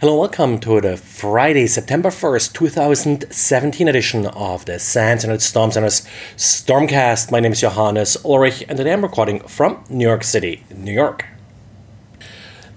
Hello, welcome to the Friday, September 1st, 2017 edition of the SANS Internet Storm Center's Stormcast. My name is Johannes Ulrich, and today I'm recording from New York City, New York.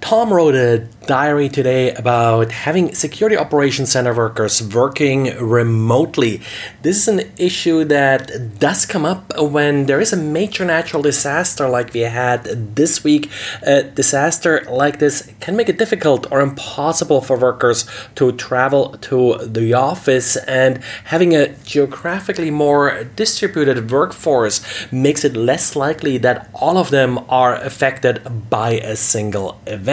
Tom wrote a diary today about having security operations center workers working remotely. This is an issue that does come up when there is a major natural disaster like we had this week. A disaster like this can make it difficult or impossible for workers to travel to the office, and having a geographically more distributed workforce makes it less likely that all of them are affected by a single event.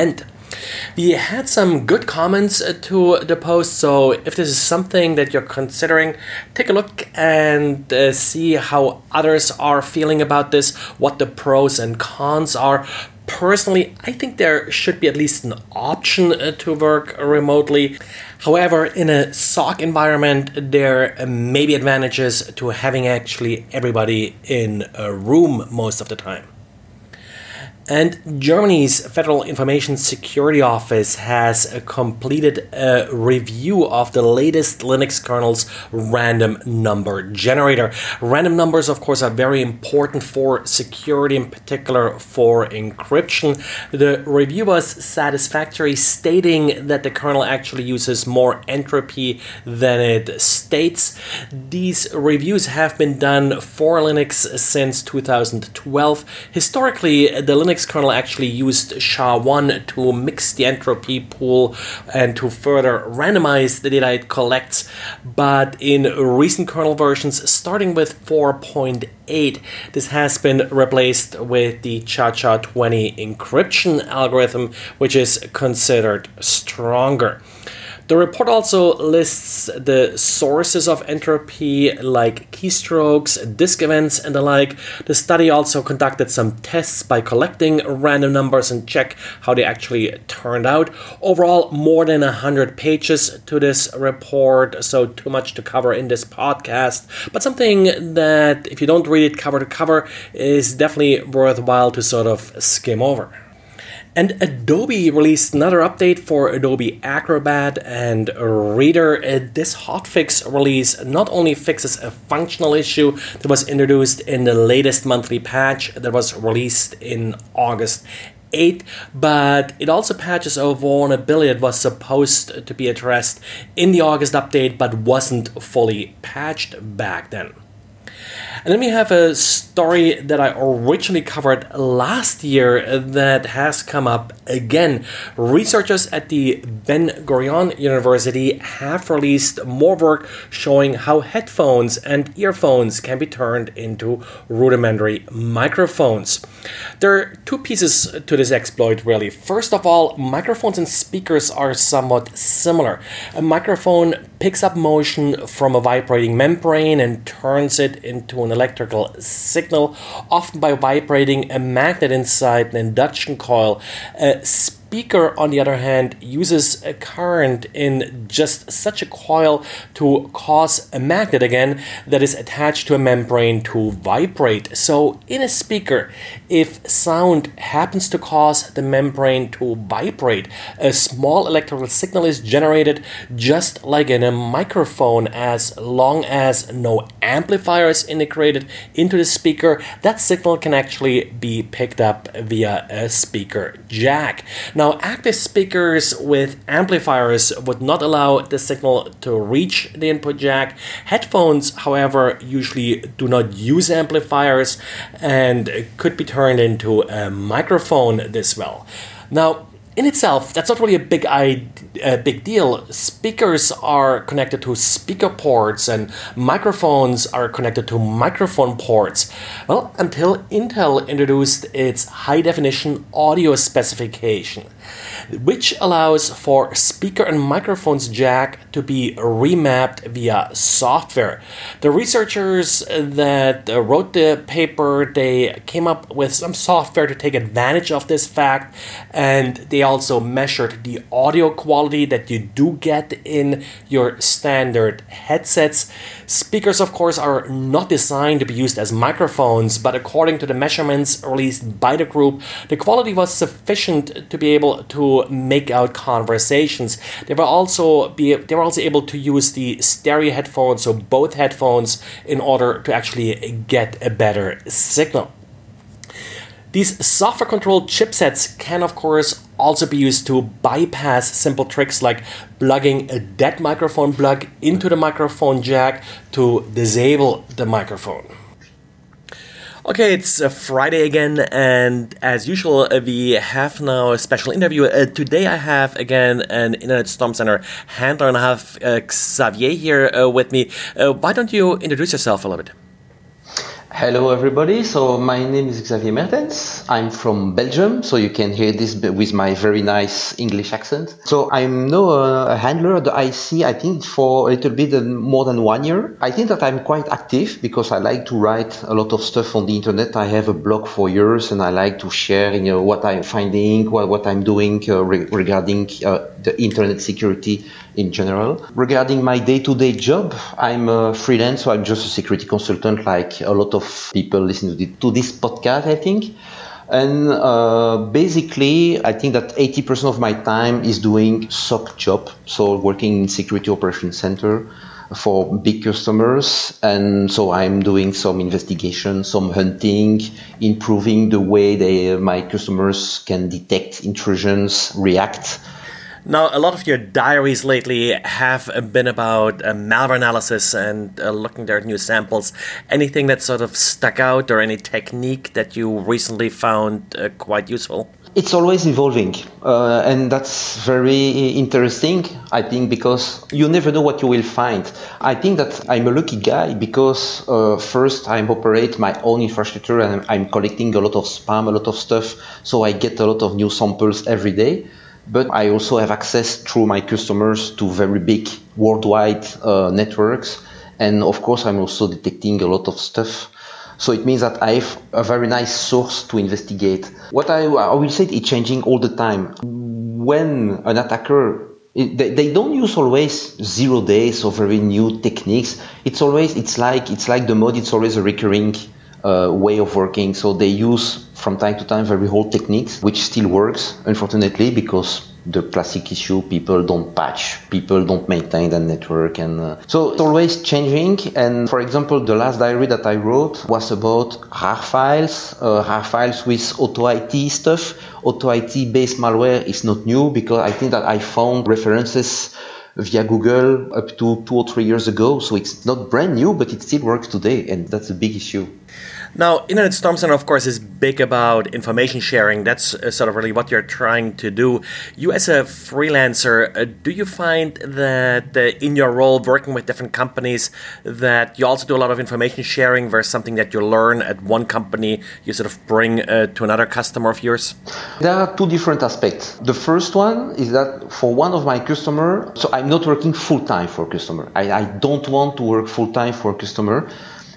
We had some good comments uh, to the post, so if this is something that you're considering, take a look and uh, see how others are feeling about this, what the pros and cons are. Personally, I think there should be at least an option uh, to work remotely. However, in a SOC environment, there may be advantages to having actually everybody in a room most of the time. And Germany's Federal Information Security Office has completed a review of the latest Linux kernel's random number generator. Random numbers, of course, are very important for security, in particular for encryption. The review was satisfactory, stating that the kernel actually uses more entropy than it states. These reviews have been done for Linux since 2012. Historically, the Linux Linux kernel actually used SHA-1 to mix the entropy pool and to further randomize the data it collects. But in recent kernel versions, starting with 4.8, this has been replaced with the ChaCha20 encryption algorithm, which is considered stronger. The report also lists the sources of entropy like keystrokes, disk events, and the like. The study also conducted some tests by collecting random numbers and check how they actually turned out. Overall, more than 100 pages to this report, so too much to cover in this podcast, but something that, if you don't read it cover to cover, is definitely worthwhile to sort of skim over. And Adobe released another update for Adobe Acrobat and Reader. Uh, this hotfix release not only fixes a functional issue that was introduced in the latest monthly patch that was released in August 8, but it also patches a vulnerability that was supposed to be addressed in the August update but wasn't fully patched back then. And then we have a story that I originally covered last year that has come up again. Researchers at the Ben Gurion University have released more work showing how headphones and earphones can be turned into rudimentary microphones. There are two pieces to this exploit, really. First of all, microphones and speakers are somewhat similar. A microphone picks up motion from a vibrating membrane and turns it into an electrical signal, often by vibrating a magnet inside an induction coil. A speaker, on the other hand, uses a current in just such a coil to cause a magnet again that is attached to a membrane to vibrate. So, in a speaker, if sound happens to cause the membrane to vibrate, a small electrical signal is generated just like in a microphone as long as no amplifier is integrated into the speaker. That signal can actually be picked up via a speaker jack. Now, active speakers with amplifiers would not allow the signal to reach the input jack. Headphones, however, usually do not use amplifiers and could be turned into a microphone this well. Now, in itself, that's not really a big a big deal. Speakers are connected to speaker ports, and microphones are connected to microphone ports. Well, until Intel introduced its high definition audio specification, which allows for speaker and microphones jack to be remapped via software. The researchers that wrote the paper they came up with some software to take advantage of this fact, and they also measured the audio quality that you do get in your standard headsets. Speakers, of course, are not designed to be used as microphones, but according to the measurements released by the group, the quality was sufficient to be able to make out conversations. They were also be they were also able to use the stereo headphones, so both headphones, in order to actually get a better signal. These software controlled chipsets can, of course, also be used to bypass simple tricks like plugging a dead microphone plug into the microphone jack to disable the microphone. Okay, it's a Friday again, and as usual, uh, we have now a special interview. Uh, today, I have again an Internet Storm Center handler, and I have uh, Xavier here uh, with me. Uh, why don't you introduce yourself a little bit? Hello, everybody. So my name is Xavier Mertens. I'm from Belgium, so you can hear this with my very nice English accent. So I'm now a handler at the ISC, I think, for a little bit more than one year. I think that I'm quite active because I like to write a lot of stuff on the internet. I have a blog for years and I like to share, you know, what I'm finding, what, what I'm doing uh, re- regarding uh, the internet security in general. Regarding my day-to-day job, I'm a freelance, so I'm just a security consultant, like a lot of people listening to, to this podcast, I think. And uh, basically, I think that 80% of my time is doing SOC job, so working in security operations center for big customers. And so I'm doing some investigation, some hunting, improving the way they, my customers can detect intrusions, react now, a lot of your diaries lately have been about uh, malware analysis and uh, looking there at new samples. Anything that sort of stuck out or any technique that you recently found uh, quite useful? It's always evolving, uh, and that's very interesting, I think, because you never know what you will find. I think that I'm a lucky guy because uh, first I operate my own infrastructure and I'm collecting a lot of spam, a lot of stuff, so I get a lot of new samples every day but I also have access through my customers to very big worldwide uh, networks. And of course, I'm also detecting a lot of stuff. So it means that I have a very nice source to investigate. What I, I will say it's changing all the time. When an attacker they, they don't use always zero days or very new techniques. It's always it's like it's like the mode. It's always a recurring uh, way of working. So they use from time to time very old techniques, which still works, unfortunately, because the classic issue people don't patch, people don't maintain the network, and uh, so it's always changing. And for example, the last diary that I wrote was about RAR files, uh, RAR files with AutoIt stuff. AutoIt based malware is not new because I think that I found references via Google up to two or three years ago. So it's not brand new, but it still works today, and that's a big issue. Now, Internet Storm Center, of course, is big about information sharing. That's uh, sort of really what you're trying to do. You, as a freelancer, uh, do you find that uh, in your role working with different companies, that you also do a lot of information sharing versus something that you learn at one company, you sort of bring uh, to another customer of yours? There are two different aspects. The first one is that for one of my customer, so I'm not working full time for a customer. I, I don't want to work full time for a customer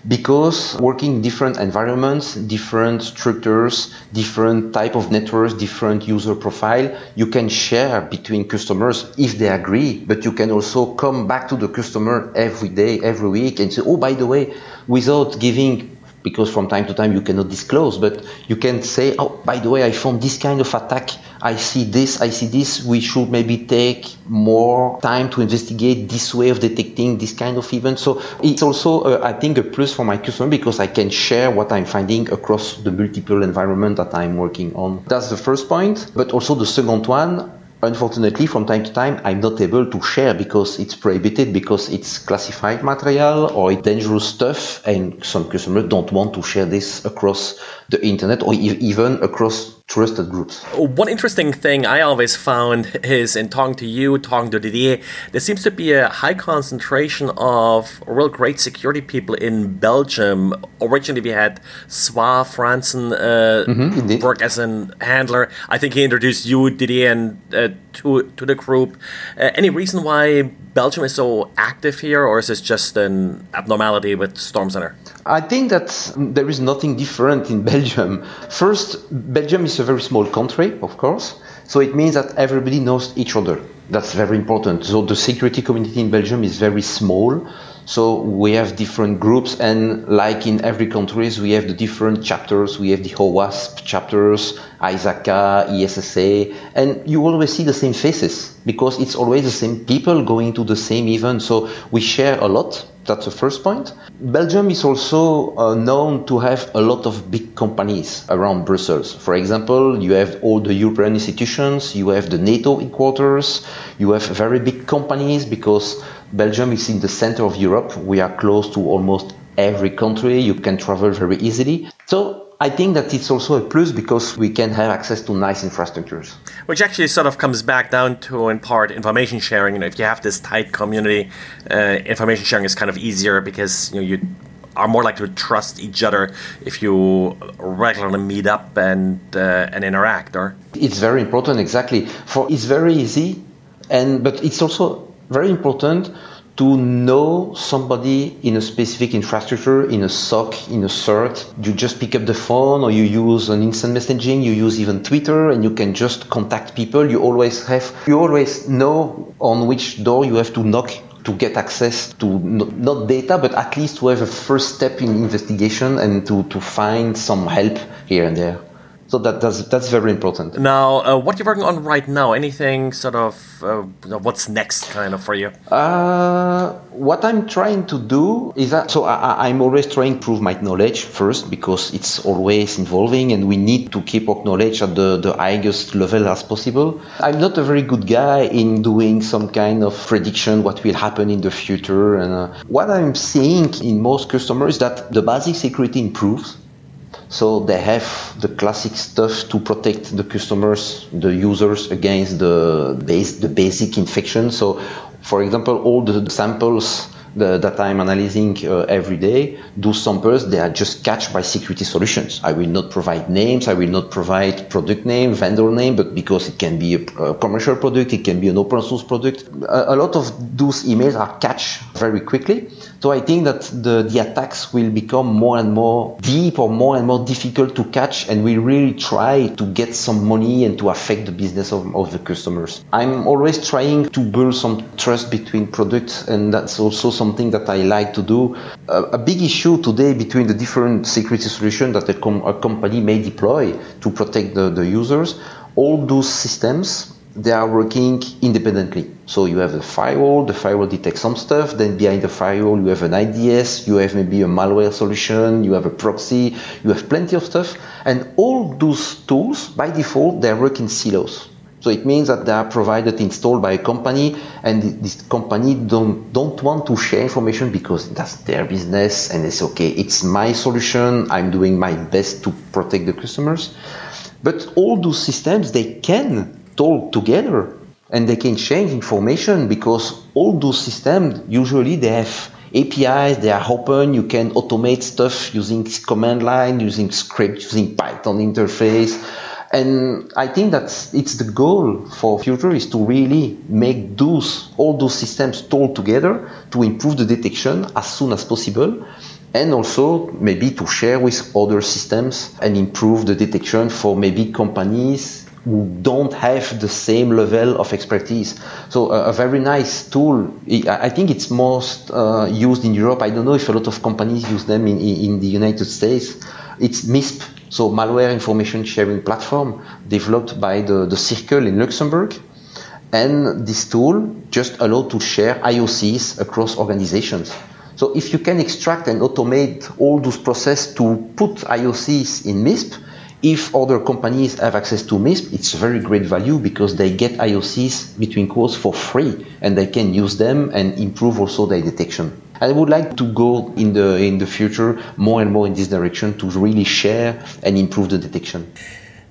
because working in different environments, different structures, different type of networks, different user profile, you can share between customers if they agree, but you can also come back to the customer every day, every week and say, oh, by the way, without giving because from time to time you cannot disclose, but you can say, oh, by the way, I found this kind of attack. I see this, I see this. We should maybe take more time to investigate this way of detecting this kind of event. So it's also, uh, I think, a plus for my customer because I can share what I'm finding across the multiple environment that I'm working on. That's the first point. But also the second one, unfortunately, from time to time, I'm not able to share because it's prohibited, because it's classified material or dangerous stuff, and some customers don't want to share this across the internet or even across trusted groups. One interesting thing I always found is in talking to you, talking to Didier, there seems to be a high concentration of real great security people in Belgium. Originally, we had Swa Frantzen uh, mm-hmm, work as a handler. I think he introduced you, Didier, and uh, to to the group. Uh, any reason why Belgium is so active here, or is this just an abnormality with Storm Center? I think that there is nothing different in Belgium. First, Belgium is a very small country, of course. So it means that everybody knows each other. That's very important. So the security community in Belgium is very small. So we have different groups, and like in every countries, we have the different chapters. We have the OWASP chapters, ISACA, ISSA, and you always see the same faces because it's always the same people going to the same event. So we share a lot. That's the first point. Belgium is also uh, known to have a lot of big companies around Brussels. For example, you have all the European institutions, you have the NATO headquarters, you have very big companies because Belgium is in the center of Europe. We are close to almost every country. You can travel very easily. So I think that it's also a plus because we can have access to nice infrastructures. Which actually sort of comes back down to, in part, information sharing. You know, if you have this tight community, uh, information sharing is kind of easier because you know you are more likely to trust each other if you regularly meet up and uh, and interact. Or it's very important, exactly. For it's very easy, and but it's also very important to know somebody in a specific infrastructure, in a SOC, in a CERT. You just pick up the phone or you use an instant messaging, you use even Twitter and you can just contact people. You always have, you always know on which door you have to knock to get access to not data, but at least to have a first step in investigation and to, to find some help here and there. So that, that's that's very important. Now, uh, what you're working on right now? Anything sort of uh, what's next, kind of for you? Uh, what I'm trying to do is that so I, am always trying to prove my knowledge first because it's always involving and we need to keep our knowledge at the, the highest level as possible. I'm not a very good guy in doing some kind of prediction what will happen in the future and uh, what I'm seeing in most customers is that the basic security improves so they have the classic stuff to protect the customers, the users against the base, the basic infection. So, for example, all the samples the, that I'm analyzing uh, every day, those samples, they are just catched by security solutions. I will not provide names, I will not provide product name, vendor name, but because it can be a, a commercial product, it can be an open source product, a, a, lot of those emails are catched very quickly. So I think that the, the attacks will become more and more deep or more and more difficult to catch and we really try to get some money and to affect the business of, of the customers. I'm always trying to build some trust between products and that's also something that I like to do. A, a big issue today between the different security solutions that a, com- a company may deploy to protect the, the users, all those systems they are working independently. So you have the firewall, the firewall detects some stuff, then behind the firewall you have an IDS, you have maybe a malware solution, you have a proxy, you have plenty of stuff, and all those tools by default they work in silos. So it means that they are provided, installed by a company, and this company don't don't want to share information because that's their business, and it's okay. It's my solution. I'm doing my best to protect the customers. But all those systems they can talk together and they can change information because all those systems usually they have APIs, they are open, you can automate stuff using command line, using script, using Python interface. And I think that it's the goal for future is to really make those all those systems talk together to improve the detection as soon as possible and also maybe to share with other systems and improve the detection for maybe companies who don't have the same level of expertise. So uh, a very nice tool. I think it's most uh, used in Europe. I don't know if a lot of companies use them in, in the United States. It's MISP, so malware information sharing platform developed by the, the CIRCL in Luxembourg. And this tool just allows to share IOCs across organizations. So if you can extract and automate all those processes to put IOCs in MISP, if other companies have access to MISP, it's very great value because they get IOCs between calls for free and they can use them and improve also their detection. I would like to go in the in the future more and more in this direction to really share and improve the detection.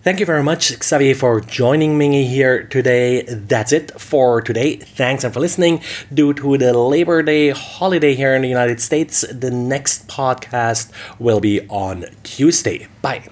Thank you very much, Xavier, for joining me here today. That's it for today. Thanks and for listening. Due to the Labor Day holiday here in the United States, the next podcast will be on Tuesday. Bye.